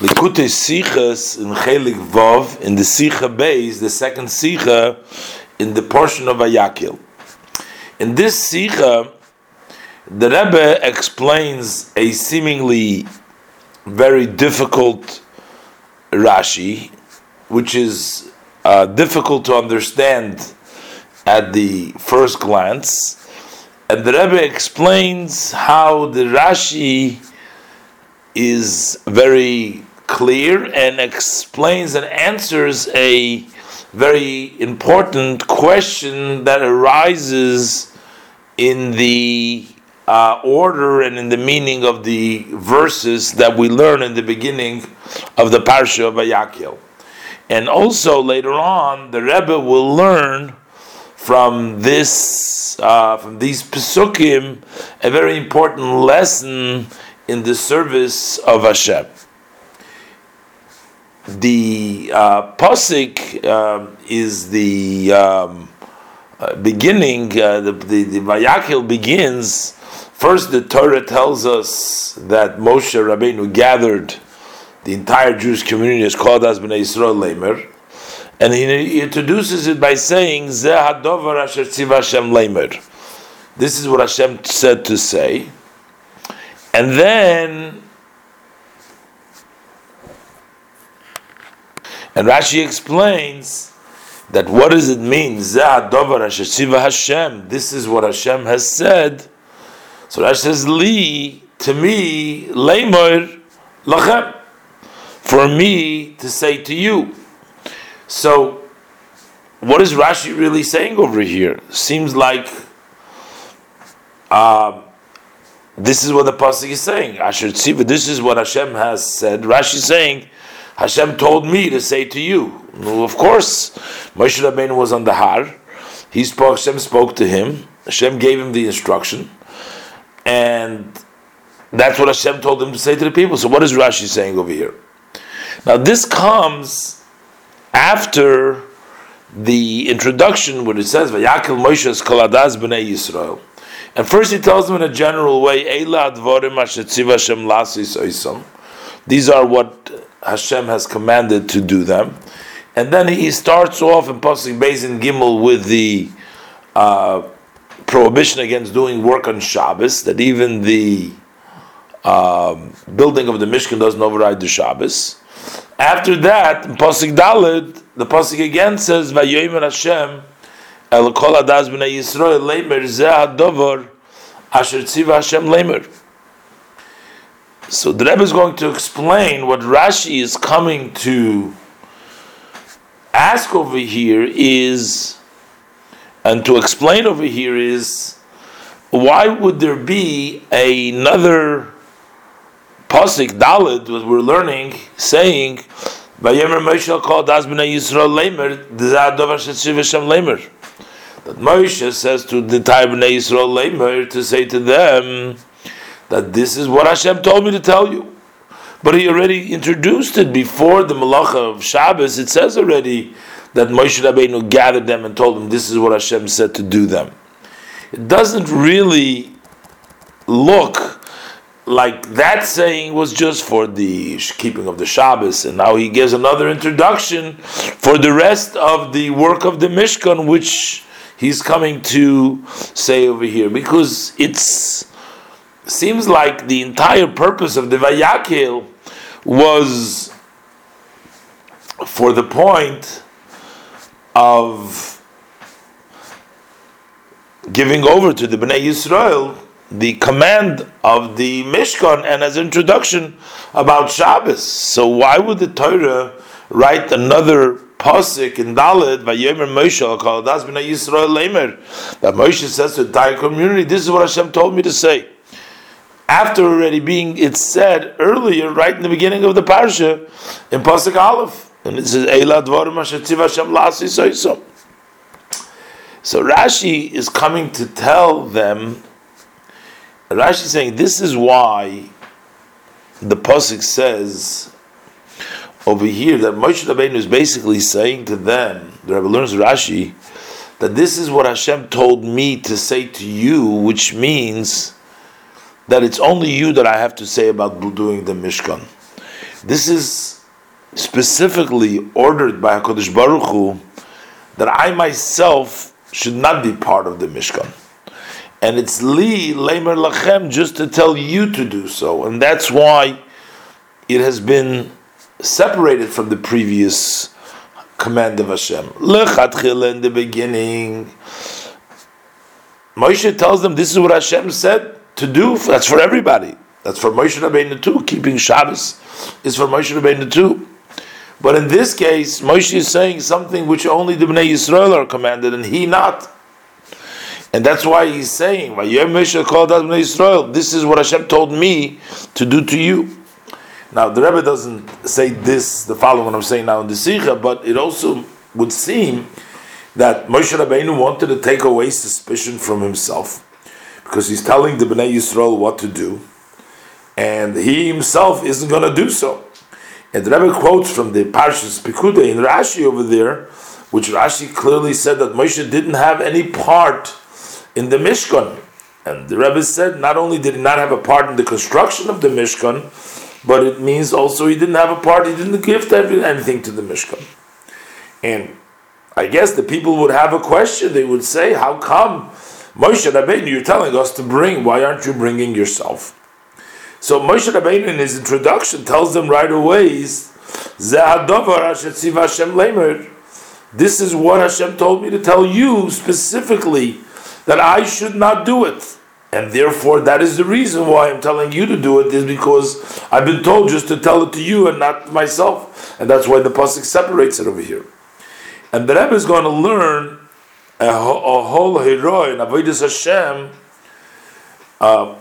Likutei Sichas in Chelik Vov, in the Sicha base, the second Sicha, in the portion of Vayakil. In this Sicha, the Rebbe explains a seemingly very difficult Rashi, which is uh, difficult to understand at the first glance. And the Rebbe explains how the Rashi is very clear and explains and answers a very important question that arises in the uh, order and in the meaning of the verses that we learn in the beginning of the Parsha of Vayakil. And also later on, the Rebbe will learn from this, uh, from these pesukim, a very important lesson in the service of Hashem. The uh, uh, is the um, uh, beginning. Uh, the the, the Vayakil begins. First, the Torah tells us that Moshe Rabbeinu gathered the entire Jewish community is called as Bnei Yisrael Lemer, and he introduces it by saying Zeh Hadovar Asher Tziv Hashem Lemer. This is what Hashem said to say, and then And Rashi explains that what does it mean? Hashem. This is what Hashem has said. So Rashi says, Li, to me, Leimor, Lachem. For me to say to you. So, what is Rashi really saying over here? Seems like uh, this is what the pasuk is saying. This is what Hashem has said. Rashi is saying, Hashem told me to say to you. Well, of course, Moshe Rabbeinu was on the Har. He spoke. Hashem spoke to him. Hashem gave him the instruction, and that's what Hashem told him to say to the people. So, what is Rashi saying over here? Now, this comes after the introduction, where it says "Vayakil Moshe Kaladas b'nei Yisrael," and first he tells them in a general way, "Eila advorim Hashem lasis These are what Hashem has commanded to do them. And then he starts off in Pasuk Beis in Gimel with the uh, prohibition against doing work on Shabbos, that even the um, building of the Mishkan doesn't override the Shabbos. After that, in Pasuk Dalid, the Pasuk again says, Vayomer Hashem, El Kol Adas B'nai Yisrael, Leimer Zeh HaDovar, Asher Tziva Hashem Leimer. So the Rebbe is going to explain what Rashi is coming to ask over here is, and to explain over here is, why would there be another pasuk Dalit that we're learning saying. That Moshe says to the entire Bnei Yisrael Lemer to say to them that this is what Hashem told me to tell you. But he already introduced it before the malacha of Shabbos. It says already that Moshe Rabbeinu gathered them and told them this is what Hashem said to do them. It doesn't really look like that saying was just for the keeping of the Shabbos, and now he gives another introduction for the rest of the work of the Mishkan, which he's coming to say over here, because it's seems like the entire purpose of the Vayakil was for the point of giving over to the Bnei Yisrael the command of the Mishkan and as introduction about Shabbos. So why would the Torah write another pasuk in Dalit Vayomer Moshe called Das Bnei Yisrael Lemer that Moshe says to the entire community, "This is what Hashem told me to say." After already being it's said earlier, right in the beginning of the parsha, in pasuk Aleph, and it says Eila Dvarim Hashem Lasi. So Rashi is coming to tell them. Rashi is saying this is why the pasuk says over here that Moshe Rabbeinu is basically saying to them, the Rebbe learns Rashi, that this is what Hashem told me to say to you, which means that it's only you that I have to say about doing the Mishkan. this is specifically ordered by Hakadosh Baruch Hu that I myself should not be part of the Mishkan, and it's li lemer lachem just to tell you to do so, and that's why it has been separated from the previous command of Hashem. Lechatchila in the beginning, Moshe tells them this is what Hashem said to do. That's for everybody. That's for Moshe Rabbeinu too. Keeping Shabbos is for Moshe Rabbeinu too. But in this case, Moshe is saying something which only the Bnei Yisrael are commanded, and he not. And that's why he's saying, Moshe called Bnei Yisrael. This is what Hashem told me to do to you. Now the Rebbe doesn't say this, the following I'm saying now in the Sikha, but it also would seem that Moshe Rabbeinu wanted to take away suspicion from himself because he's telling the Bnei Yisrael what to do, and he himself isn't going to do so. And the Rebbe quotes from the Parshas Pekudei in Rashi over there, which Rashi clearly said that Moshe didn't have any part in the Mishkan. And the Rebbe said not only did he not have a part in the construction of the Mishkan, but it means also he didn't have a part, he didn't give anything to the Mishkan. And I guess the people would have a question. They would say, How come Moshe Rabbeinu, you're telling us to bring, why aren't you bringing yourself? So Moshe Rabbeinu in his introduction tells them right away, This is what Hashem told me to tell you specifically that I should not do it. And therefore, that is the reason why I'm telling you to do it, is because I've been told just to tell it to you and not myself. And that's why the Pasuk separates it over here. And the Rebbe is going to learn a, whole hero in Avodah Hashem. Uh,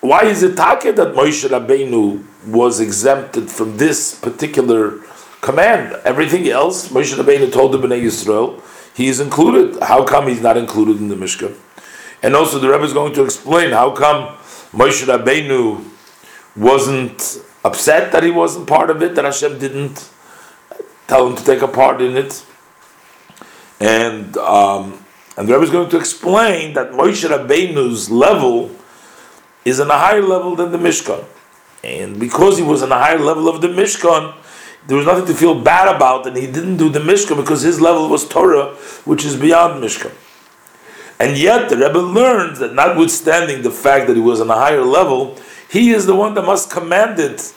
why is it take that Moshe Rabbeinu was exempted from this particular command? Everything else, Moshe Rabbeinu told the Bnei Yisrael, he is included. How come he's not included in the Mishkan? And also, the Rebbe is going to explain how come Moshe Rabbeinu wasn't upset that he wasn't part of it, that Hashem didn't tell him to take a part in it. And um, and the Rebbe is going to explain that Moshe Rabbeinu's level is on a higher level than the Mishkan. And because he was on a higher level of the Mishkan, there was nothing to feel bad about, and he didn't do the Mishkan because his level was Torah, which is beyond Mishkan. And yet the Rebbe learns that notwithstanding the fact that he was on a higher level, he is the one that must command it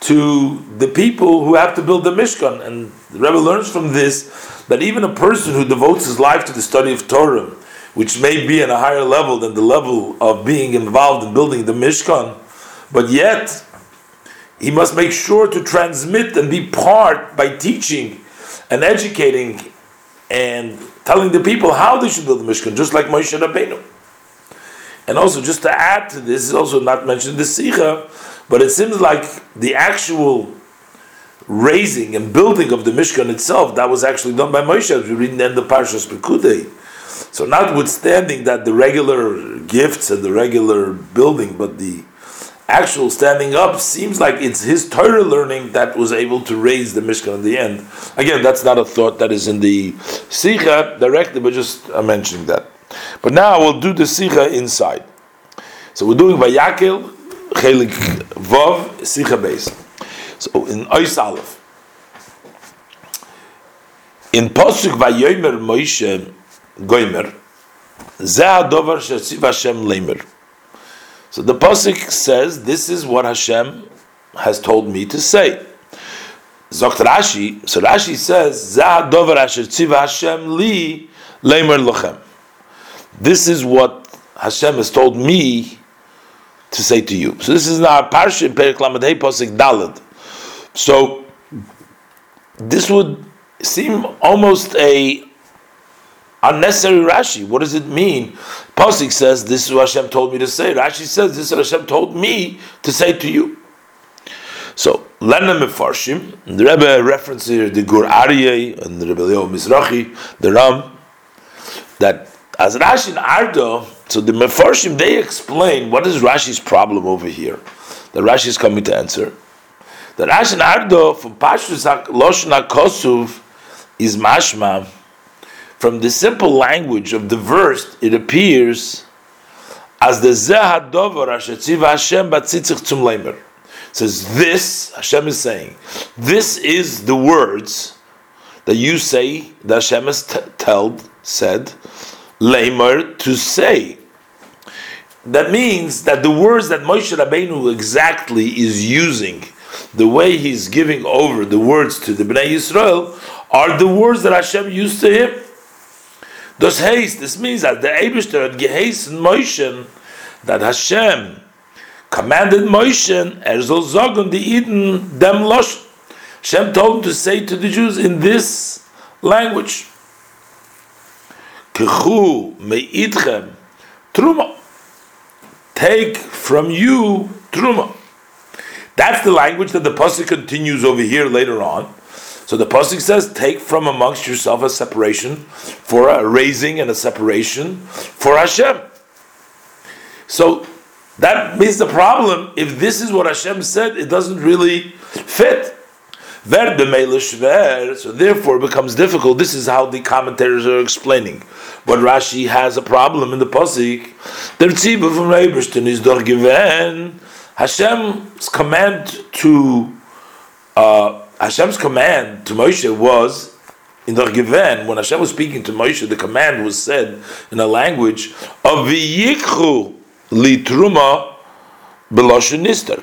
to the people who have to build the Mishkan. And the Rebbe learns from this that even a person who devotes his life to the study of Torah, which may be on a higher level than the level of being involved in building the Mishkan, but yet he must make sure to transmit and be part by teaching and educating and telling the people how they should build the Mishkan, just like Moshe Rabbeinu. And also, just to add to this, is also not mentioned in the Sikha, but it seems like the actual raising and building of the Mishkan itself, that was actually done by Moshe, as we read in the end of Parshas Pekudei. So, notwithstanding that the regular gifts and the regular building, but the actual standing up seems like it's his Torah learning that was able to raise the Mishkan in the end. Again, that's not a thought that is in the Sikha directly, but just I'm mentioning that. But now we'll do the Sikha inside. So we're doing Vayakel, Chelik Vav, Sikha base. So in Ois Aleph. In Posuk Vayomer Moshe Goimer, Zeh Dovar Shetziv Hashem Leimer. So the pasuk says, "This is what Hashem has told me to say." Zokt Rashi, so Rashi says, "Zah dover asher Hashem li leimer lochem." This is what Hashem has told me to say to you. So this is now parsha Lamed pasuk Dalad. So this would seem almost a unnecessary Rashi. What does it mean? Pasik says, This is what Hashem told me to say. Rashi says, This is what Hashem told me to say to you. So, Lena Mefarshim, the Rebbe references here the Gur Aryeh and the Rebbe Leo Mizrahi, the Ram, that as Rashi and Ardo, so the Mefarshim, they explain what is Rashi's problem over here. That Rashi is coming to answer. The Rashi and Ardo from Pashtus Loshna Kosuv is mashma from the simple language of the verse, it appears as the Zehadover Hashem Batzitzich Zum Leimer. says this Hashem is saying, this is the words that you say that Hashem has t- told, said, Lamer to say. That means that the words that Moshe Rabbeinu exactly is using, the way he's giving over the words to the Bnei Yisrael, are the words that Hashem used to him. Das heißt, this means that the Eibishter had geheißen Moshe, that Hashem commanded Moshe, er soll sagen, Eden, dem Losh. Hashem told him to say to the Jews in this language, Kechu me'itchem truma. Take from you truma. That's the language that the pasuk continues over here later on. So the pasuk says, "Take from amongst yourself a separation for a raising and a separation for Hashem." So that means the problem. If this is what Hashem said, it doesn't really fit. So therefore, it becomes difficult. This is how the commentators are explaining. But Rashi has a problem in the pasuk. Der Tzibah from Reiberstein is doch given Hashem's command to uh, Hashem's command to Moshe was in the given when Hashem was speaking to Moshe, the command was said in a language of v'yikchu litruma beloshen nister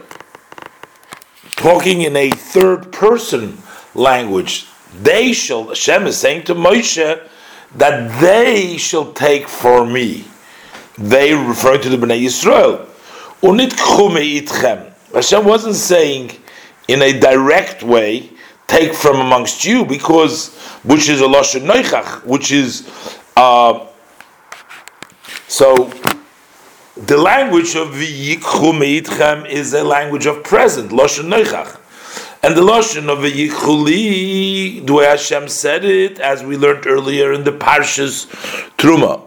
talking in a third person language. They shall, Hashem is saying to Moshe that they shall take for me. They referring to the Bnei Yisrael. Hashem wasn't saying in a direct way, take from amongst you, because which is a lashon noichach, which is uh, so the language of V'yikchu meitchem is a language of present, Lashon Noichach. And the Lashon of V'yichuli, the way Hashem said it, as we learned earlier in the Parshas Truma.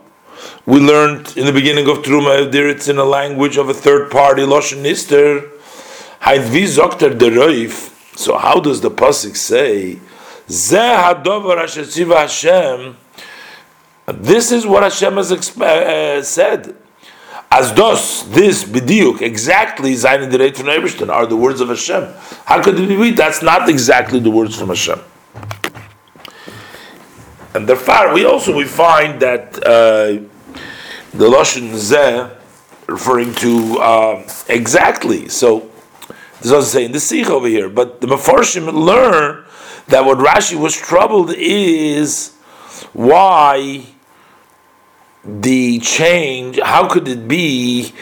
We learned in the beginning of Truma, there it's in a language of a third party, Lashon Nister. So how does the Pasuk say, this is what Hashem has exp- uh, said. As dos, this bidiyuk, exactly zayin the from Eberstein are the words of Hashem. How could it be? That's not exactly the words from Hashem. And therefore, we also we find that uh, the lashon zeh referring to uh, exactly. So this doesn't say in the sikh over here, but the Mefarshim learn that what Rashi was troubled is why the change, how could it be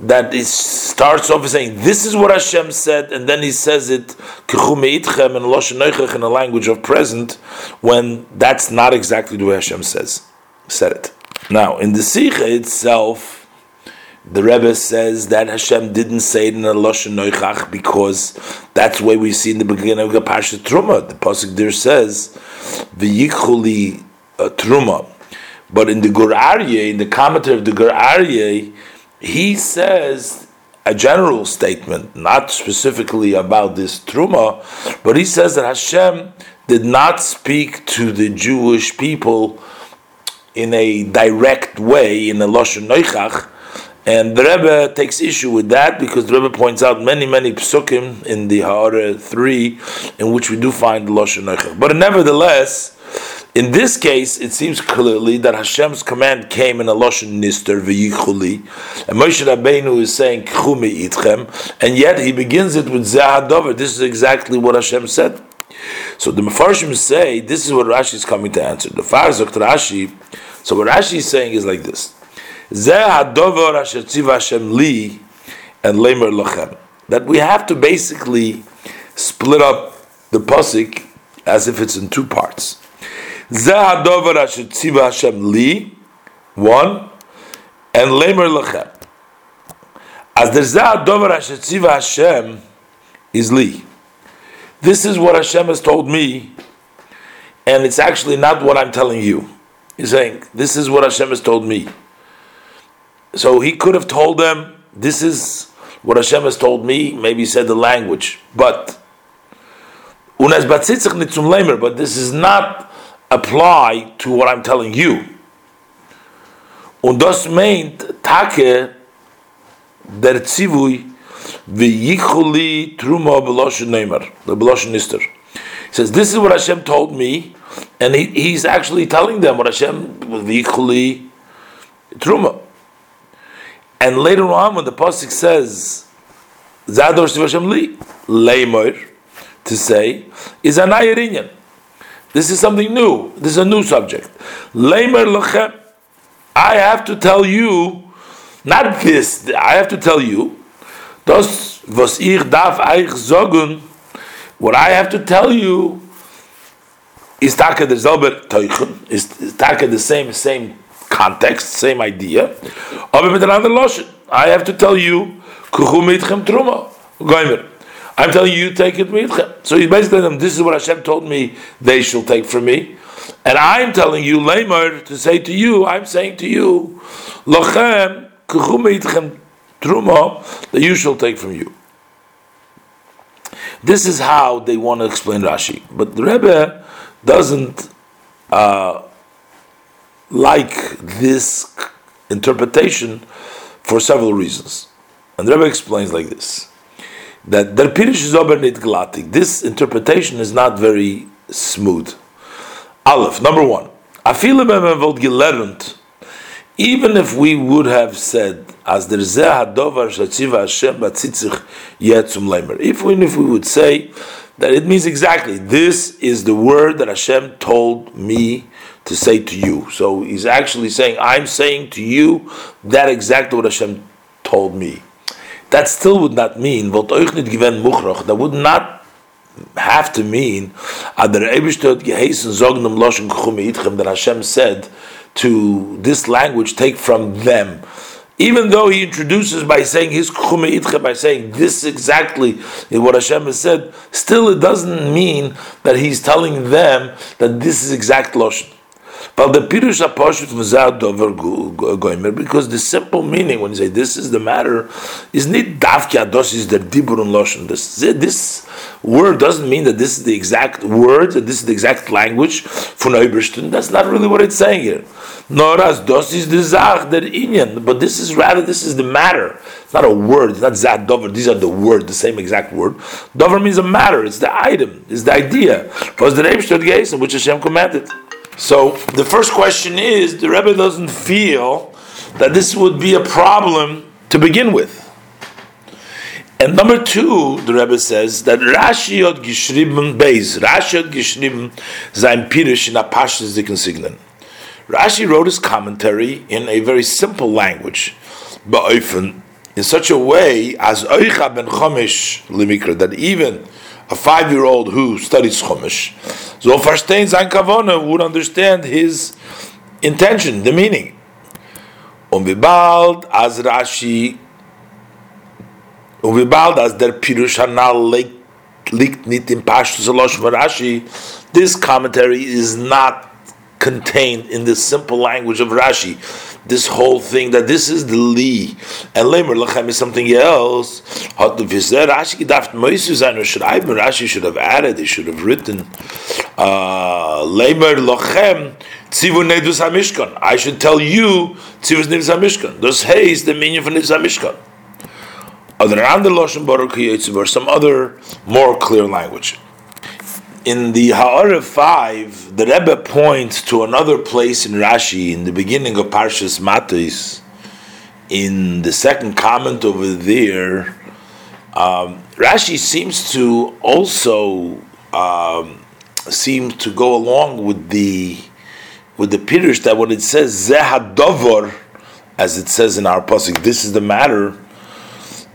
that it starts off saying, This is what Hashem said, and then he says it, in a language of present, when that's not exactly the way Hashem says, said it. Now, in the Sikha itself, the Rebbe says that Hashem didn't say it in a Lashon Noichach because that's way we see in the beginning of the Parsha Truma. The Pasuk there says, V'yichuli uh, Truma. But in the Gur Aryeh, in the commentary of the Gur Aryeh, he says a general statement, not specifically about this truma, but he says that Hashem did not speak to the Jewish people in a direct way, in a lashon noichach, and the Rebbe takes issue with that because the Rebbe points out many, many psukim in the Ha'ara 3 in which we do find the lashon noichach. But nevertheless, in this case, it seems clearly that Hashem's command came in a loshen nister v'yichuli, and Moshe Rabbeinu is saying k'chumi itchem, and yet he begins it with zahadover. This is exactly what Hashem said. So the Mefarshim say this is what Rashi is coming to answer. The Farzok Rashi. So what Rashi is saying is like this: zahadover asher tziva Hashem li and lemer lochem. That we have to basically split up the pasuk as if it's in two parts. Asher tziva Hashem li, one, and lemer lechem. As the asher tziva Hashem is li. This is what Hashem has told me, and it's actually not what I'm telling you. He's saying, this is what Hashem has told me. So he could have told them, this is what Hashem has told me, maybe said the language, but but this is not apply to what I'm telling you. Und das meint Take der Zivui v'yichuli truma b'loshen neimer, the b'loshen nister. He says, this is what Hashem told me, and he, he's actually telling them what Hashem, v'yichuli truma. And later on, when the pasuk says, Zador Hashem li, leimer, to say, is an ayerinyan. This is something new. This is a new subject. Leimer lachem. I have to tell you, not this. I have to tell you, das was ich darf euch sagen. What I have to tell you is taka the zelber teuchen. Is taka the same same context, same idea. Aber mit another lotion. I have to tell you, kuchu mitchem truma. Goimer. I'm telling you, take it mitchem. So he's basically telling them, this is what Hashem told me they shall take from me. And I'm telling you, Lamer, to say to you, I'm saying to you, Lochem, truma, that you shall take from you. This is how they want to explain Rashi. But the Rebbe doesn't uh, like this interpretation for several reasons. And the Rebbe explains like this that der Pirish is aber nit glatik. This interpretation is not very smooth. Aleph, number one. Afile volt gelernt, even if we would have said, as der zeh hadovar shatziva Hashem batzitzich yetzum lemer. If we, if we would say that it means exactly, this is the word that Hashem told me to say to you. So he's actually saying, I'm saying to you that exactly what Hashem told me. That still would not mean, that would not have to mean that Hashem said to this language, take from them. Even though he introduces by saying his by saying this exactly what Hashem has said, still it doesn't mean that he's telling them that this is exact lashon. But the Pirush Aposhut Muzad Dover Goimer, because the simple meaning when you say this is the matter is nit Davki Ados is the Diburun Loshen. This this word doesn't mean that this is the exact word, that this is the exact language for Neubersten. That's not really what it's saying here. Nor as dos is the Zach, the Inyan, but this is rather this is the matter. It's not a word, it's not Zad Dover, these are the word, the same exact word. Dover means a matter, it's the item, it's the idea. Was the Rebbe which Hashem commanded. So the first question is: the Rebbe doesn't feel that this would be a problem to begin with. And number two, the Rebbe says that Rashi Beis. In. Rashi wrote his commentary in a very simple language, ba'ofen, in such a way as Oicha ben Chomish limikra, that even a five-year-old who studies Chumash, so verstehen sein Kavona would understand his intention, the meaning. Und wie bald as Rashi, und wie bald as der Pirush Hanal liegt im Pashtus Alosh von Rashi, this commentary is not contained in the simple language of Rashi this whole thing that this is the li and lemer lachem is something else. Hat du Rashi should have added he should have written uh, lemer lachem tzivu nedus hamishkan. I should tell you tzivus nedus hamishkan. Those hey is the meaning of nedus hamishkan. Other than the loshen baruch some other more clear language in the Ha'ara 5, the Rebbe points to another place in Rashi, in the beginning of Parshas Matis, in the second comment over there, um, Rashi seems to also um, seem to go along with the with the Pirush that when it says Zehadovor, as it says in our pasuk, this is the matter,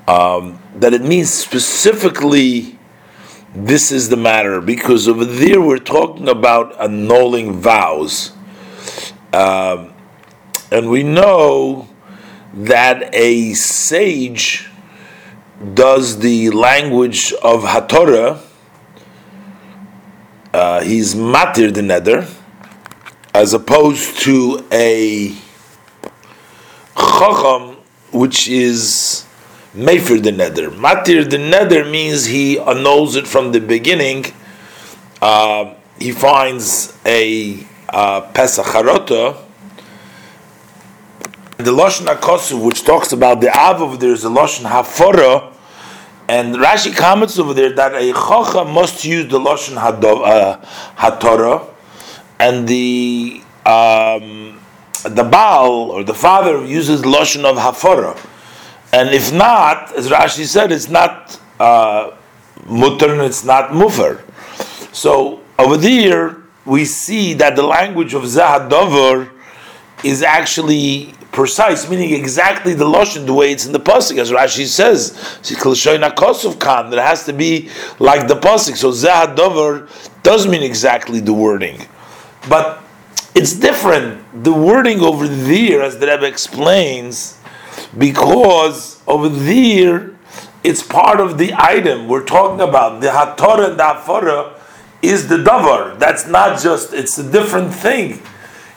um, that it means specifically this is the matter because over there we're talking about annulling vows. Um, and we know that a sage does the language of Hatorah, uh, he's matir the nether, as opposed to a chacham, which is Mefer the nether. Matir the nether means he annuls it from the beginning. Uh, he finds a uh, Pesach Harota. The Lashon HaKosu, which talks about the Av over there, is the Lashon Hafora, And Rashi comments over there that a chocha must use the lashon uh, hatorah, and the um, the baal or the father uses lashon of hafara. And if not, as Rashi said, it's not uh, mutter it's not mufer. So over there, we see that the language of Zahadover is actually precise, meaning exactly the lashon the way it's in the pasuk, as Rashi says. That it has to be like the pasuk. So Zahadover does mean exactly the wording, but it's different. The wording over there, as the Rebbe explains, because over there it's part of the item we're talking about. The hatorah and the hafara is the davar. That's not just, it's a different thing.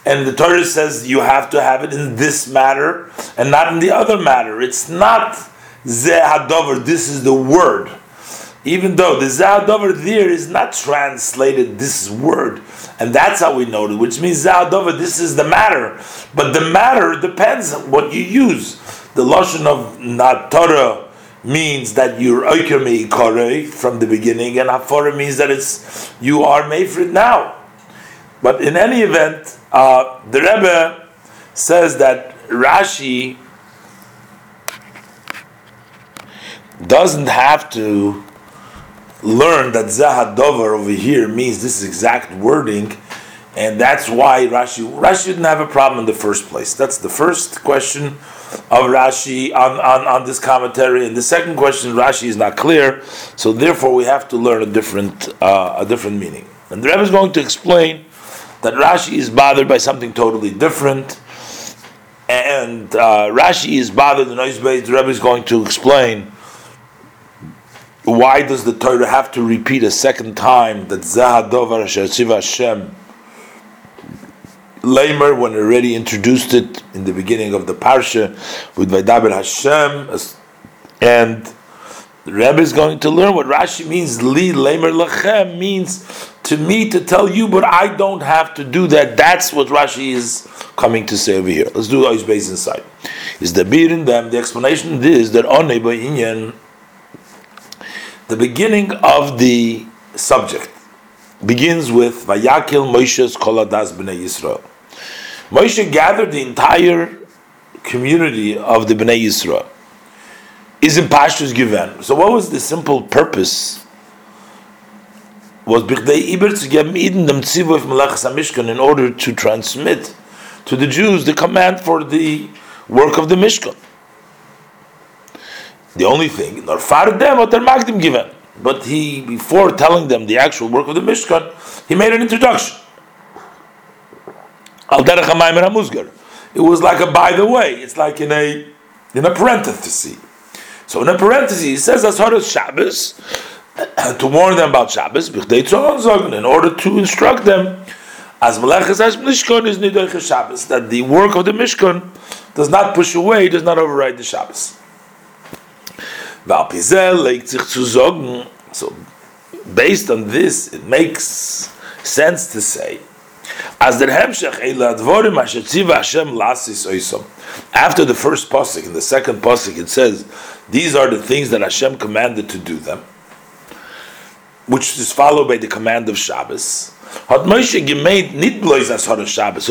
And the Torah says you have to have it in this matter and not in the other matter. It's not zeh hadover, this is the word. Even though the zeh there is not translated this word. And that's how we know it, which means zeh this is the matter. But the matter depends on what you use. The lotion of not Torah means that you're Meikore from the beginning, and Hafara means that it's you are Meifrid now. But in any event, uh, the Rebbe says that Rashi doesn't have to learn that Zahadover over here means this exact wording, and that's why Rashi Rashi didn't have a problem in the first place. That's the first question of Rashi on, on, on this commentary. And the second question, Rashi is not clear, so therefore we have to learn a different uh, a different meaning. And the Rebbe is going to explain that Rashi is bothered by something totally different, and uh, Rashi is bothered. The noise base. The Rebbe is going to explain why does the Torah have to repeat a second time that Zahadovar Hashem Hashem Lamer when already introduced it in the beginning of the parsha with Vaidaber Hashem, and the Rebbe is going to learn what Rashi means. Li Lamer Lachem means to me to tell you, but I don't have to do that. That's what Rashi is coming to say over here. Let's do Ois base inside. Is the beer in them? The explanation is that on Inyan, the beginning of the subject begins with Vayakil Moshe's Koladas Bnei Yisrael. Moshe gathered the entire community of the Bnei Yisrael. Is in Pashtus given. So, what was the simple purpose? Was Bichdei Iber to give Eden dem Tzivu of Melachas Mishkan in order to transmit to the Jews the command for the work of the Mishkan. The only thing, nor them or magdim given. But he, before telling them the actual work of the Mishkan, he made an introduction. Al derech It was like a by the way. It's like in a in a parenthesis. So in a parenthesis, he says as far as Shabbos to warn them about Shabbos, in order to instruct them as Meleches as Mishkan is Nidoich Shabbos, that the work of the Mishkan does not push away, does not override the Shabbos. So, based on this, it makes sense to say. After the first pasuk, in the second pasuk, it says, "These are the things that Hashem commanded to do them," which is followed by the command of Shabbos. So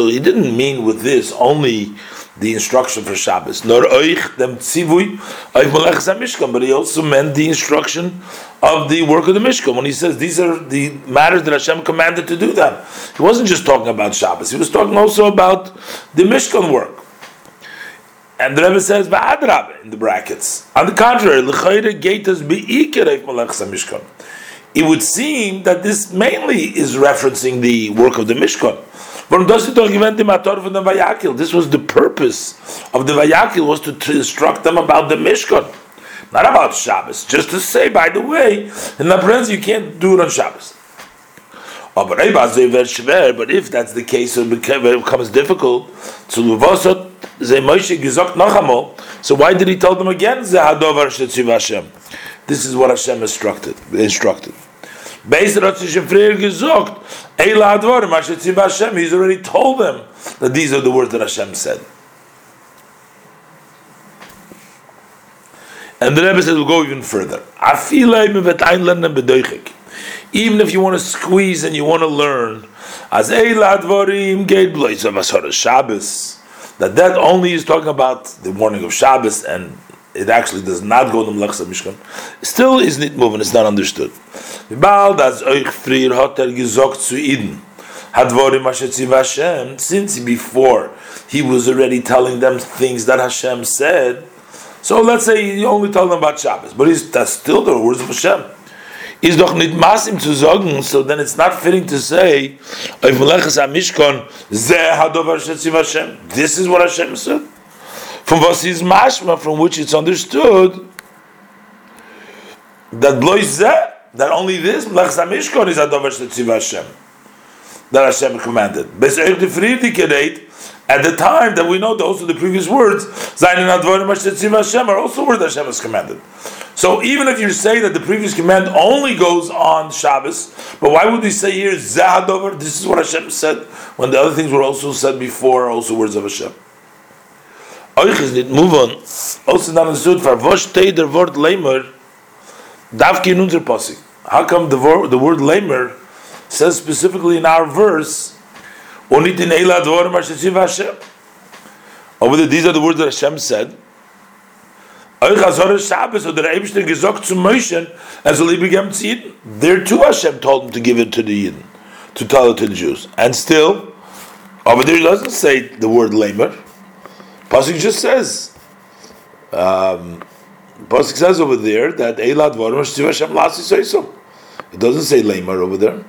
he didn't mean with this only the instruction for Shabbos. Nor oich dem tzivui oich melechus mishkan, but he also meant the instruction of the work of the Mishkan. When he says these are the matters that Hashem commanded to do them, he wasn't just talking about Shabbos. He was talking also about the Mishkan work. And the Rebbe says, "Va'adrab" in the brackets. On the contrary, l'chayre geitas be'ikir oich melechus mishkan. It would seem that this mainly is referencing the work of the Mishkan. Vayakil? This was the purpose of the Vayakil was to instruct them about the Mishkan. Not about Shabbos. Just to say, by the way, in the presence you can't do it on Shabbos. Oh, but if that's the case, it becomes difficult. So why did he tell them again? This is what Hashem instructed. Instructed. Based on Frere gesagt, Eila Advarim, Hashem, he's already told them that these are the words that Hashem said. And the Rebbe says we'll go even further. Even if you want to squeeze and you want to learn, as Shabbos, that that only is talking about the morning of Shabbos and it actually does not go to Mlechsa Mishkan, still is not moving, it's not understood. Er since before he was already telling them things that Hashem said, so let's say he only told them about Shabbos, but he's, that's still the words of Hashem. Is doch nicht masim zu sagen, so then it's not fitting to say, This is what Hashem said. From was is mashma, from which it's understood that that only this HaMishkan is Hadover Shetziv Hashem that Hashem commanded. At the time that we know also the previous words, Hashem are also words Hashem has commanded. So even if you say that the previous command only goes on Shabbos, but why would we say here Zahadover? This is what Hashem said when the other things were also said before, also words of Hashem. Move on. Also not understood for Vosh Teider word Lamer, Davki in unser Posik. How come the word, the word Lamer says specifically in our verse over there, these are the words that Hashem said. There too Hashem told him to give it to the Yidden, to tell it to the Jews. And still, over there doesn't say the word lamer. Pasuk just says, um, Pasuk says over there that Eilad Lasi It doesn't say lamer over there.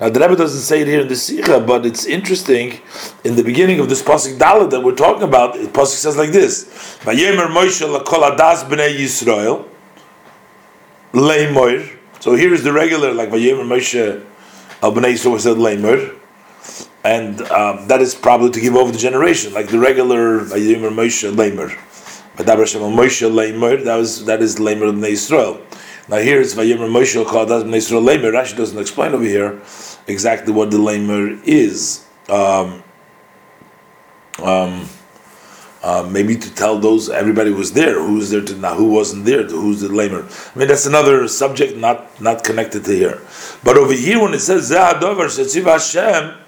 Now the Rebbe doesn't say it here in the Sikha, but it's interesting. In the beginning of this pasuk Dalit that we're talking about, the pasuk says like this: "Vayemer Moshe lakol adas bnei Yisrael leimoir." So here is the regular like Vayemer Moshe al bnei Yisrael said leimoir, and um, that is probably to give over the generation, like the regular Vayemer Moshe leimoir. Moshe leimoir. That was that is leimoir bnei Yisrael. Now here it's Vayemer Moshe called as Israel Lamer. Rashi doesn't explain over here exactly what the Lamer is. Um, um, uh, maybe to tell those everybody was there, who's there to now, who wasn't there, to who's the lamer. I mean that's another subject, not not connected to here. But over here, when it says Shetziv Hashem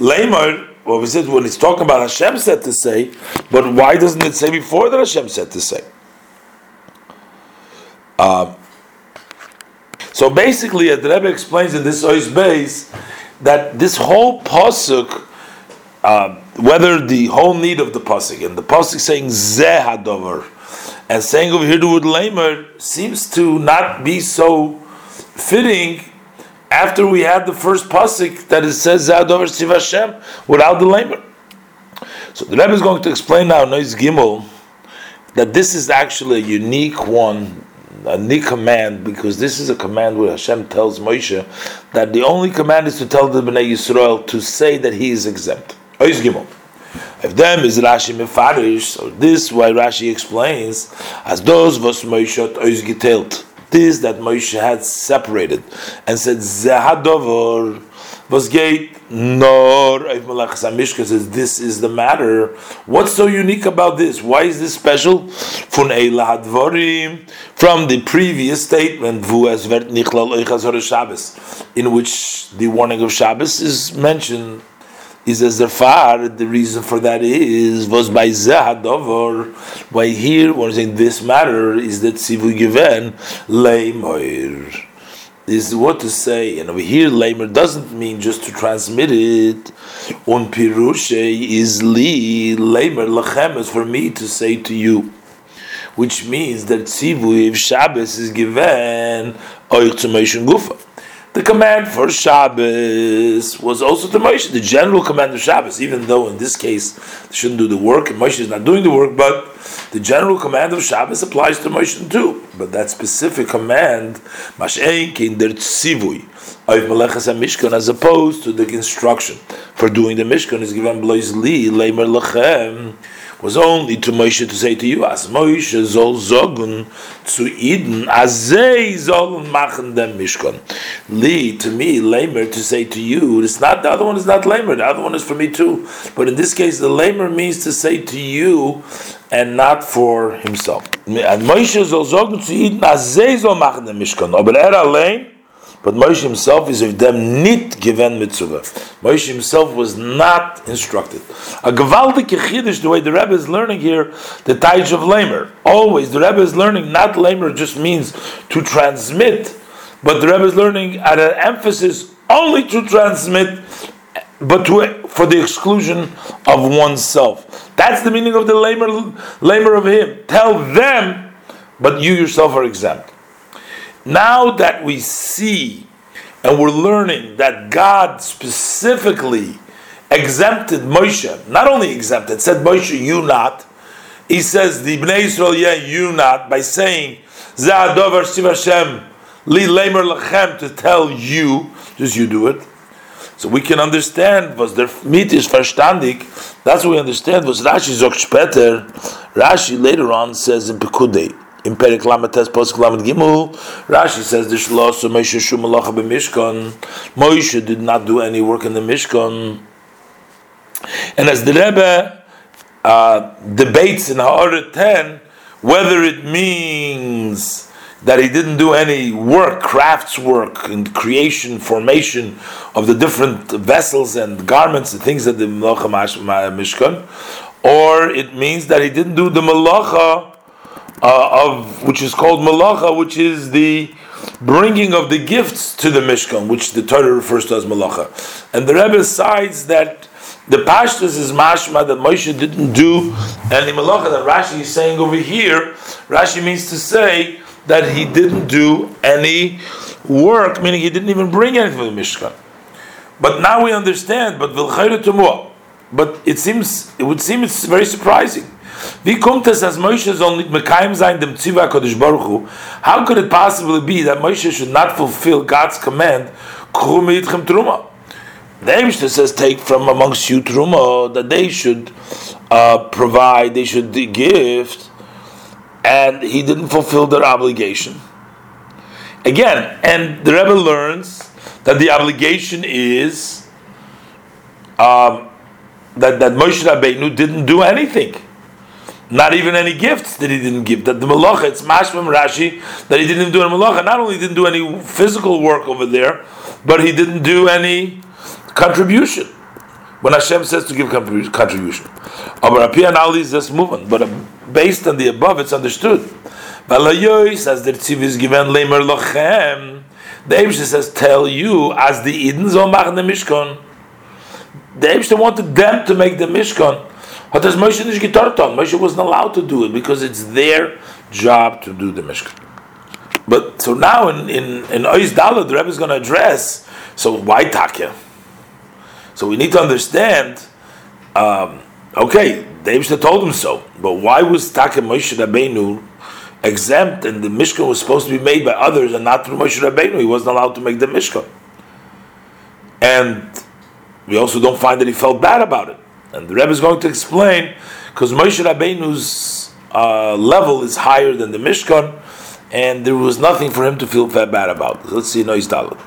lamer, well, we said when it's talking about Hashem said to say, but why doesn't it say before that Hashem said to say? Um, so basically, the Rebbe explains in this Ois base that this whole pasuk, uh, whether the whole need of the pasuk and the pasuk saying Zeh Hadover and saying over here the word Lamer seems to not be so fitting after we had the first pasuk that it says Zeh Hadover Siv Hashem without the Lamer. So the Rebbe is going to explain now, Nois Gimel, that this is actually a unique one a unique command because this is a command where Hashem tells Moshe that the only command is to tell the Bnei Yisrael to say that he is exempt. If them is Rashi mefarish, so this why Rashi explains as those was Moshe ois geteilt. That Moshe had separated and said Zehadovor was gate nor says this is the matter. What's so unique about this? Why is this special? From the previous statement, in which the warning of Shabbos is mentioned is as the the reason for that is was by Zahadover. Why here when saying this matter is that Sivu given Leimoir is what to say. And over here, lamer doesn't mean just to transmit it. On pirushe is li lamer lachem is for me to say to you, which means that tzivu if Shabbos is given oich gufa. The command for Shabbos was also to Moshe, the general command of Shabbos, even though in this case they shouldn't do the work, and Moshe is not doing the work, but the general command of Shabbos applies to Moshe too. But that specific command, Mashenk in der Tzivui, of Melechas Mishkan, as opposed to the instruction for doing the Mishkan, is given Blois Li, Leimer was only to Moshe to say to you, as Moshe soll sagen zu Eden, as they sollen machen dem Mishkan. Li, to me, lamer, to say to you, it's not, the other one is not lamer, the other one is for me too. But in this case, the lamer means to say to you and not for himself. and Moshe soll sagen zu ihnen, als sie soll machen den Mishkan, aber er allein, but Moshe himself is of them nicht given mitzvah. Moshe himself was not instructed. A gewaltige chiddush, the way the Rebbe is learning here, the Taij of Lamer. Always, the Rebbe is learning, not Lamer just means to transmit, but the Rebbe is learning at an emphasis only to transmit, but to, for the exclusion of oneself. That's the meaning of the lamer, lamer of him. Tell them, but you yourself are exempt. Now that we see and we're learning that God specifically exempted Moshe, not only exempted, said Moshe, you not. He says the Bnei Israel, yeah, you not, by saying, Za'adover Hashem, li lamer lachem, to tell you, just you do it. So we can understand was der mit is verstandig. That's what we understand was Rashi sagt später. Rashi later on says in Pekudei. In Perik Lamates Gimel, Rashi says the Shlos of Moshe Shum Malacha b'Mishkan. Moshe did not do any work in the Mishkan. And as the Rebbe uh, debates in Ha'aret 10 whether it means that he didn't do any work, crafts work, in creation, formation of the different vessels and garments and things that the Malacha Mishkan, or it means that he didn't do the Malacha uh, of which is called Malacha, which is the bringing of the gifts to the Mishkan, which the Torah refers to as Malacha. And the Rebbe cites that the Pashtus is mashma that Moshe didn't do any malacha. That Rashi is saying over here, Rashi means to say that he didn't do any work, meaning he didn't even bring anything for the Mishkan. But now we understand, but but it seems it would seem it's very surprising. Wie kommt es, as Moshe soll nicht mekayim sein dem Tziva Kodesh Baruch Hu? How could it possibly be that Moshe should not fulfill God's command, Krum Yitchem Truma? The Eibishter says, take from amongst you Truma, that they should uh, provide, they should give and he didn't fulfill their obligation. Again, and the Rebbe learns that the obligation is um, that, that Moshe Rabbeinu didn't do anything. Not even any gifts that he didn't give. That the malacha, it's mashmam Rashi, that he didn't do any malacha. Not only didn't do any physical work over there, but he didn't do any contribution. When Hashem says to give contribution. Aber Apia Ali is just moving. But uh, based on the above, it's understood. Balayois, as the Tziv is given, Lemer Lochem, the Eibshter says, tell you, as the Eden so machen the Mishkan. The Eibshter wanted them to make the Mishkan. But as Moshe nicht getort Moshe wasn't allowed to do it because it's their job to do the Mishkan. But so now in in in Ois Dalad, the Rebbe is going to address. So why Takya? So we need to understand. Um, okay, David told him so. But why was Taka Moshe Rabbeinu exempt and the Mishkan was supposed to be made by others and not through Moshe Rabbeinu? He wasn't allowed to make the Mishkan. And we also don't find that he felt bad about it. And the Rebbe is going to explain because Moshe Rabbeinu's uh, level is higher than the Mishkan, and there was nothing for him to feel bad about. Let's see Nois Dalit.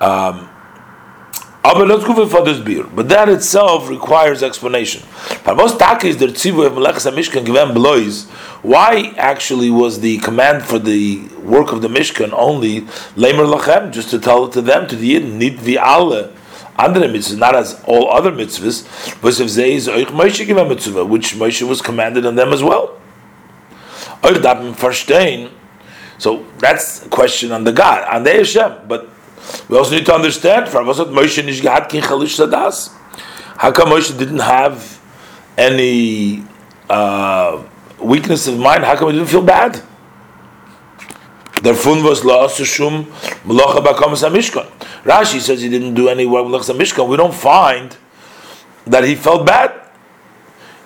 Um, for this beer. But that itself requires explanation. Why actually was the command for the work of the Mishkan only lemer lachem, just to tell it to them, to the Yidden, nit vi alle andere mitzvahs, not as all other mitzvahs, which Moshe was commanded on them as well. So that's a question on the God, on the Hashem, but we also need to understand from was Moshe nicht gehabt kein Chalish Sadas. How come Moshe didn't have any uh, weakness of mind? How come he didn't feel bad? Der fun was la shum melacha bakamas mishkan. Rashi says he didn't do any work melacha mishkan. We don't find that he felt bad.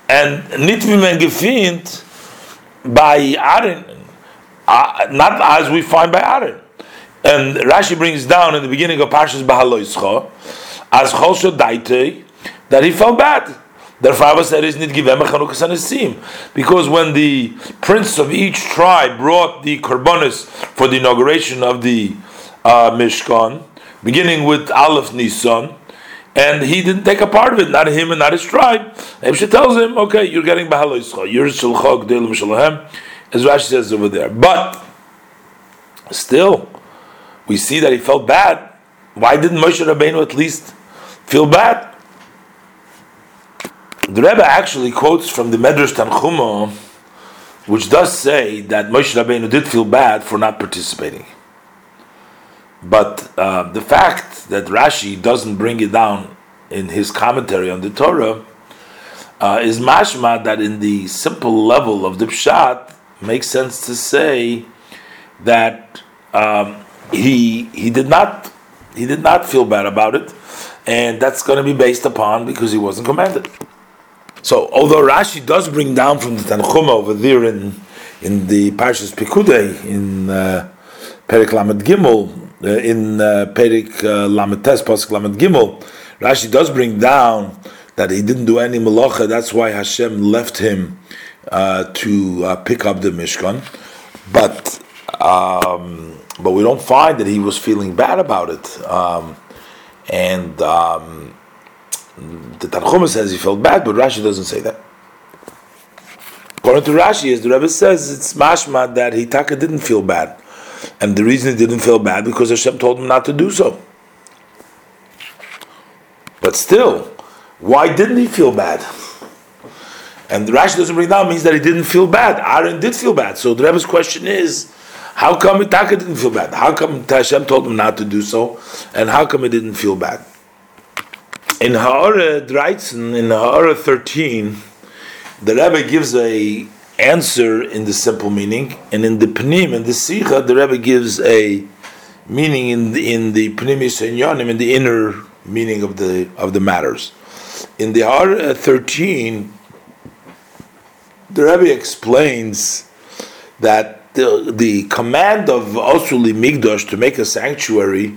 And nit wie man gefindt by Aaron, uh, not as we find by Aaron. And Rashi brings down in the beginning of Parshas Bahaloischa, as Cholsho Daite, that he felt bad. Therefore, Abba said, "Is Because when the prince of each tribe brought the korbanos for the inauguration of the uh, Mishkan, beginning with Aleph Nisan, and he didn't take a part of it, not him and not his tribe. Ebshe tells him, okay, you're getting Bahaloischa, you're Shulchog Delim Shalahem, as Rashi says over there. But still, we see that he felt bad. Why didn't Moshe Rabbeinu at least feel bad? The Rebbe actually quotes from the Medrash Tanchuma, which does say that Moshe Rabbeinu did feel bad for not participating. But uh, the fact that Rashi doesn't bring it down in his commentary on the Torah uh, is mashma that in the simple level of the pshat makes sense to say that um, he he did not he did not feel bad about it, and that's going to be based upon because he wasn't commanded. So, although Rashi does bring down from the Tanchuma over there in in the Parshas Pekudei in uh, Perik Lamed Gimel uh, in uh, Perik uh, Lamed Tes Pasuk Lamed Gimel, Rashi does bring down that he didn't do any malacha. That's why Hashem left him uh, to uh, pick up the Mishkan, but um, but we don't find that he was feeling bad about it. Um, and um, the Tanchuma says he felt bad, but Rashi doesn't say that. According to Rashi, as the Rebbe says, it's mashma that Hitaka didn't feel bad. And the reason he didn't feel bad because Hashem told him not to do so. But still, why didn't he feel bad? And Rashi doesn't bring down means that he didn't feel bad. Aaron did feel bad. So the Rebbe's question is, how come Itaka didn't feel bad? How come Hashem told him not to do so? And how come he didn't feel bad? In Ha'ara Dreitzen, in Ha'ara 13, the Rebbe gives a answer in the simple meaning, and in the Pnim, in the Sikha, the Rebbe gives a meaning in the, in the Yonim, in the inner meaning of the of the matters. In the Har 13, the Rebbe explains that the, the command of Osuli Migdosh to make a sanctuary,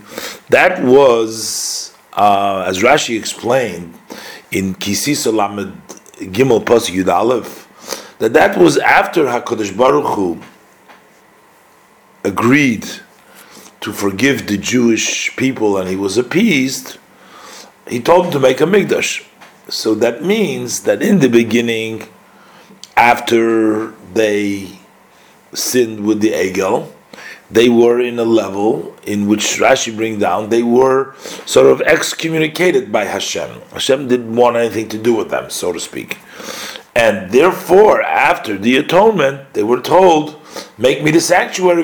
that was, uh, as Rashi explained, in Kisisa Lamed Gimel Pasuk Yud Aleph, that that was after Hakadosh Baruch Hu agreed to forgive the Jewish people and he was appeased. He told him to make a mikdash. So that means that in the beginning, after they sinned with the Egel, they were in a level in which Rashi bring down, they were sort of excommunicated by Hashem. Hashem didn't want anything to do with them, so to speak. And therefore, after the atonement, they were told, Make me the sanctuary,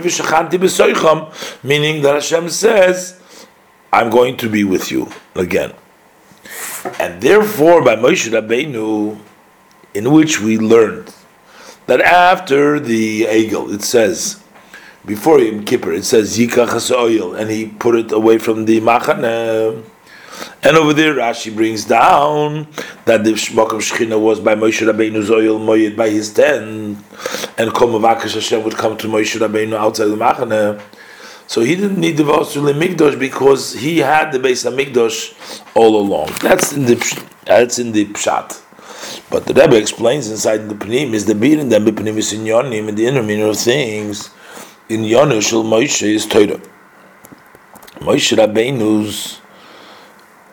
meaning that Hashem says, I'm going to be with you again. And therefore, by Moshe Rabbeinu, in which we learned that after the Egel, it says, before Yom Kippur, it says Yikach oil, and he put it away from the Machaneh. And over there, Rashi brings down that the Shmok of Shechina was by Moshe Rabbeinu's oil moyed by his tent, and Kol Mavakish Hashem would come to Moshe Rabbeinu outside the Machane. So he didn't need the Vasuli Mikdosh because he had the base of Mikdosh all along. That's in the that's in the Pshat. But the Rebbe explains inside the Pnim is the beating them Pnim is in Yonim and the inner meaning of things. In Yonushul Moshe is Torah. Moshe Rabbeinu's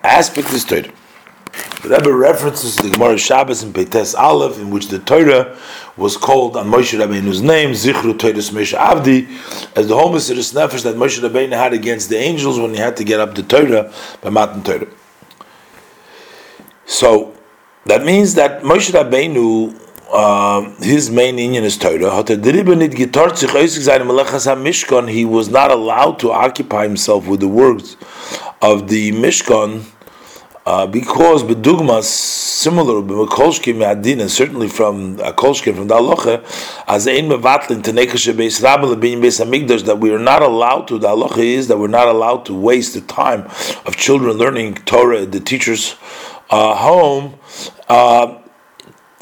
aspect is Torah. The Rebbe references the Gemara Shabbos in Peites Aleph, in which the Torah was called on Moshe Rabbeinu's name, Zichru Torah Moshe Avdi, as the Mesiris Nefesh that Moshe Rabbeinu had against the angels when he had to get up the Torah by Matan Torah. So that means that Moshe Rabbeinu, uh, his main union is Torah. He was not allowed to occupy himself with the works of the Mishkan uh, because bedugmas similar b'kolshkim me'adin and certainly from uh, kolshkim from the halacha as ein mevatlin to nekashe beis rabel bein beis hamikdash that we are not allowed to the halacha is that we're not allowed to waste the time of children learning Torah the teacher's uh, home. Uh,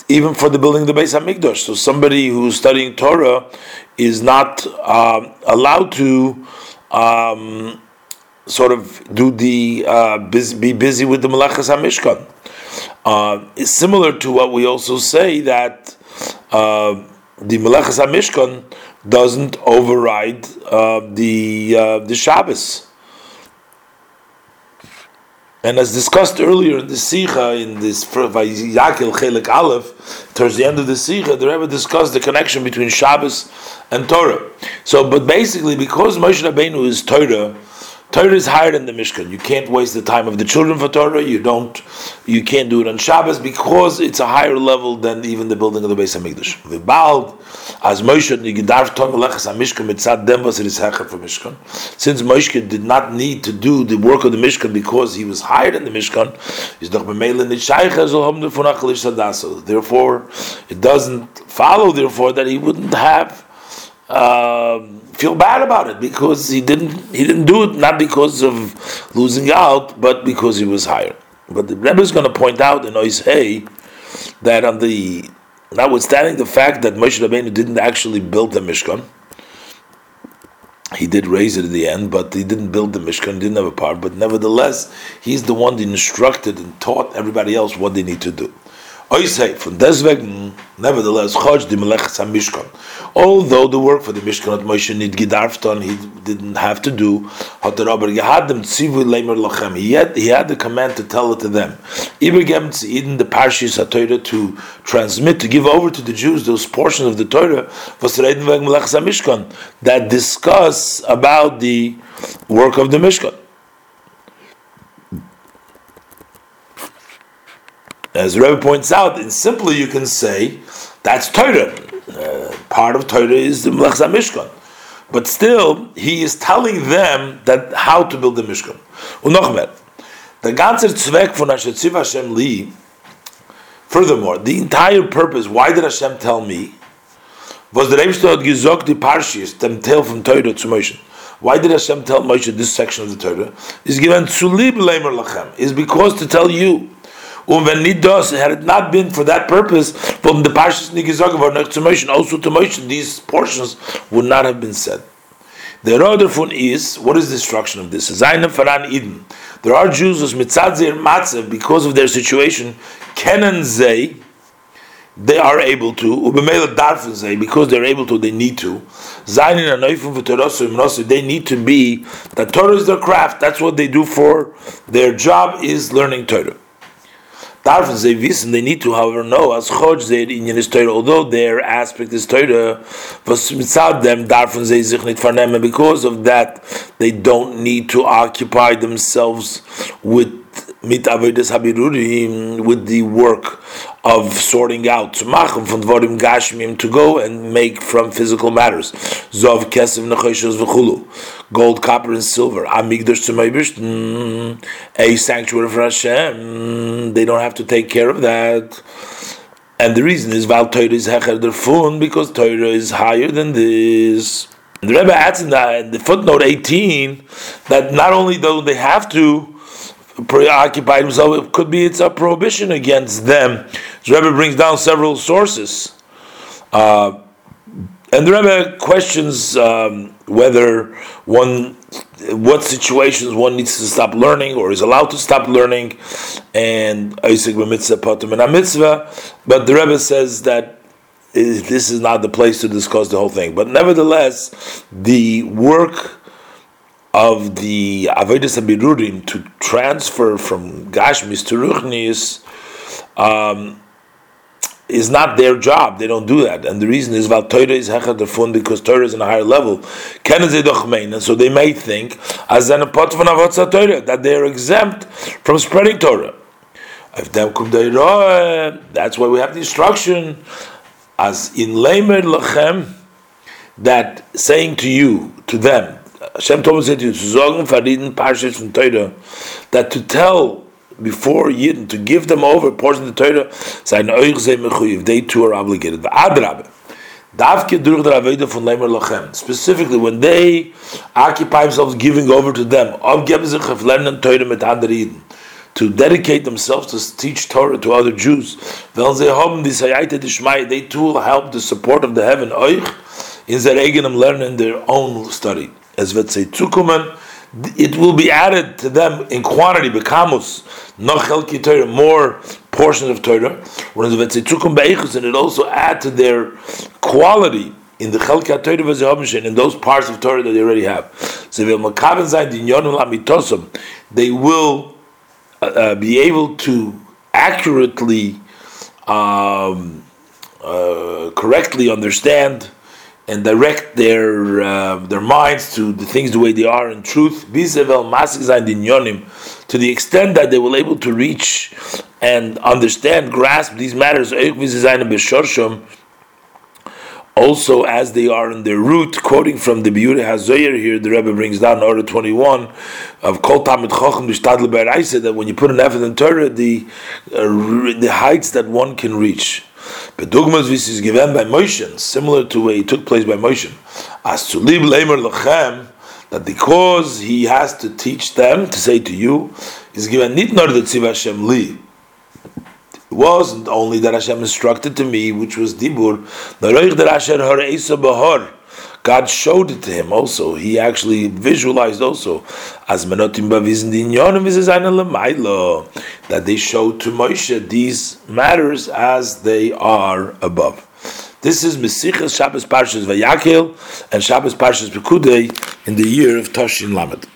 even for the building of the Beis Hamikdash, so somebody who's studying Torah is not um, allowed to um, sort of do the uh, be busy with the Malachas HaMishkan. Uh, similar to what we also say that uh, the Malachas HaMishkan doesn't override uh, the uh, the Shabbos. And as discussed earlier in the Sikha, in this Vayakil Chelik Aleph, towards the end of the Sikha, the Rebbe discussed the connection between Shabbos and Torah. So, but basically, because Moshe Rabbeinu is Torah, Torah is higher than the Mishkan. You can't waste the time of the children for Torah. You don't. You can't do it on Shabbos because it's a higher level than even the building of the Beis Hamikdash. V'bald as Moshe nigedarf ton melechas Hamishkan mitzad dem it is hecher for Mishkan. Since Moshe did not need to do the work of the Mishkan because he was higher than the Mishkan, is doch hom nefunach sadasa. Therefore, it doesn't follow. Therefore, that he wouldn't have. Um, feel bad about it because he didn't he didn't do it not because of losing out, but because he was higher. But the Rebbe is going to point out in Oisei that on the notwithstanding the fact that Moshe Rabbeinu didn't actually build the Mishkan, he did raise it at the end, but he didn't build the Mishkan, he didn't have a part. But nevertheless, he's the one that instructed and taught everybody else what they need to do. Oisei, von deswegen, nevertheless, Choj di Melechas HaMishkan. Although the work for the Mishkan at Moshe nid gedarft he didn't have to do, hat er aber gehad dem Tzivu Leimer Lachem. He had, he had the command to tell it to them. Ibergem Tzidin, the Parshis HaTorah, to transmit, to give over to the Jews those portions of the Torah, was reden wegen Melechas HaMishkan, that discuss about the work of the Mishkan. As the Rebbe points out, and simply you can say that's Torah. Uh, part of Torah is the Melech Mishkan. But still, he is telling them that how to build the Mishkan. Und noch mehr. Der ganze Zweck von Hashem Hashem Li, furthermore, the entire purpose, why did Hashem tell me, was the Rebbe had gesagt, die Parshis, dem from Torah to Moshe. Why did Hashem tell Moshe this section of the Torah? Is given zu lieb leimer lachem. Is because to tell you Um, nicht das, er had it not been for that purpose, from the Parshas gesagt worden, to Moshe, also to Moshe, these portions would not have been said. The other fun is, what is the instruction of this? Zainem Faran Eden. There are Jews who's mitzadzir matzev, because of their situation, kennen they, they are able to, ubemela darfen they, because they're able to, they need to. Zainin anoifim v'torosu they need to be, that Torah is their craft, that's what they do for, their job is learning Torah. Darfen they wissen, they need to, however, know as Chod their Inyan is Torah, although their aspect is Torah, was mitzad them, darfen they sich nicht vernehmen, because of that, they don't need to occupy themselves with mit avodas habirurim with the work of sorting out to machen von dvorim gashmim to go and make from physical matters. Zov kesef nechoshos v'chulu. Gold copper and silver. Amigdash to mm, a sanctuary for Hashem. Mm, they don't have to take care of that. And the reason is val Torah is hecher derfun because Torah is higher than this. The Rebbe adds in, the, in the footnote 18 that not only do they have to preoccupied himself. It could be it's a prohibition against them. The Rebbe brings down several sources. Uh, and the Rebbe questions um, whether one, what situations one needs to stop learning or is allowed to stop learning, and Isaac mitzvah patum and mitzvah. But the Rebbe says that this is not the place to discuss the whole thing. But nevertheless, the work of the Avodah Abirurim to transfer from Gashmis to Ruchnis um, is not their job. They don't do that. And the reason is Val Torah is Hechad because Torah is in a higher level. And so they may think as an that they are exempt from spreading Torah. That's why we have the instruction as in Leimer Lachem that saying to you, to them, Hashem told us to sagen verdienen Parshas from Torah that to tell before Yidden to give them over portions of the Torah sein euch sei mechuyev they too are obligated. V'adrabe davke durch der von Lochem specifically when they occupy themselves giving over to them abgeben sich auf lernen Torah mit anderen Yidden to dedicate themselves to teach Torah to other Jews. They too help the support of the heaven euch in their eigenem lernen their own study as zukommen, it will be added to them in quantity, bekamus, noch chelki Torah, more portions of Torah, whereas wird say zukum beichus, and it also add to their quality in the chelki Torah v'zehomishin, in those parts of Torah that they already have. So they will uh, uh, be able to accurately, um, uh, correctly understand and direct their uh, their minds to the things the way they are in truth. To the extent that they will able to reach and understand, grasp these matters also as they are in their root, quoting from the Biure Hazoyer here, the Rebbe brings down order 21 of Kol Tamid Chochem B'Shtadl B'Raisa, that when you put an effort in Torah, the, uh, the heights that one can reach. But Dugmas this is given by Moshe, similar to where it took place by Moshe. As to live Leimer Lachem, that the because he has to teach them, to say to you, is given nor the Tziv Hashem Li, it wasn't only that Hashem instructed to me, which was Dibur, God showed it to him also. He actually visualized also as that they showed to Moshe these matters as they are above. This is Mesichas Shabbos Parshas Vayakil and Shabbos Parshas Pekudei in the year of Toshin Lamed.